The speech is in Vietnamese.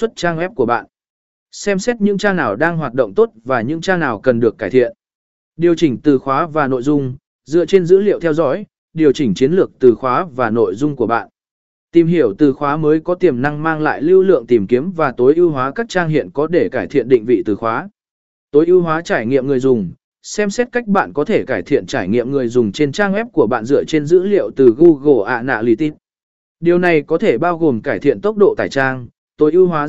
xuất trang web của bạn. Xem xét những trang nào đang hoạt động tốt và những trang nào cần được cải thiện. Điều chỉnh từ khóa và nội dung, dựa trên dữ liệu theo dõi, điều chỉnh chiến lược từ khóa và nội dung của bạn. Tìm hiểu từ khóa mới có tiềm năng mang lại lưu lượng tìm kiếm và tối ưu hóa các trang hiện có để cải thiện định vị từ khóa. Tối ưu hóa trải nghiệm người dùng, xem xét cách bạn có thể cải thiện trải nghiệm người dùng trên trang web của bạn dựa trên dữ liệu từ Google Analytics. Điều này có thể bao gồm cải thiện tốc độ tải trang, tối ưu hóa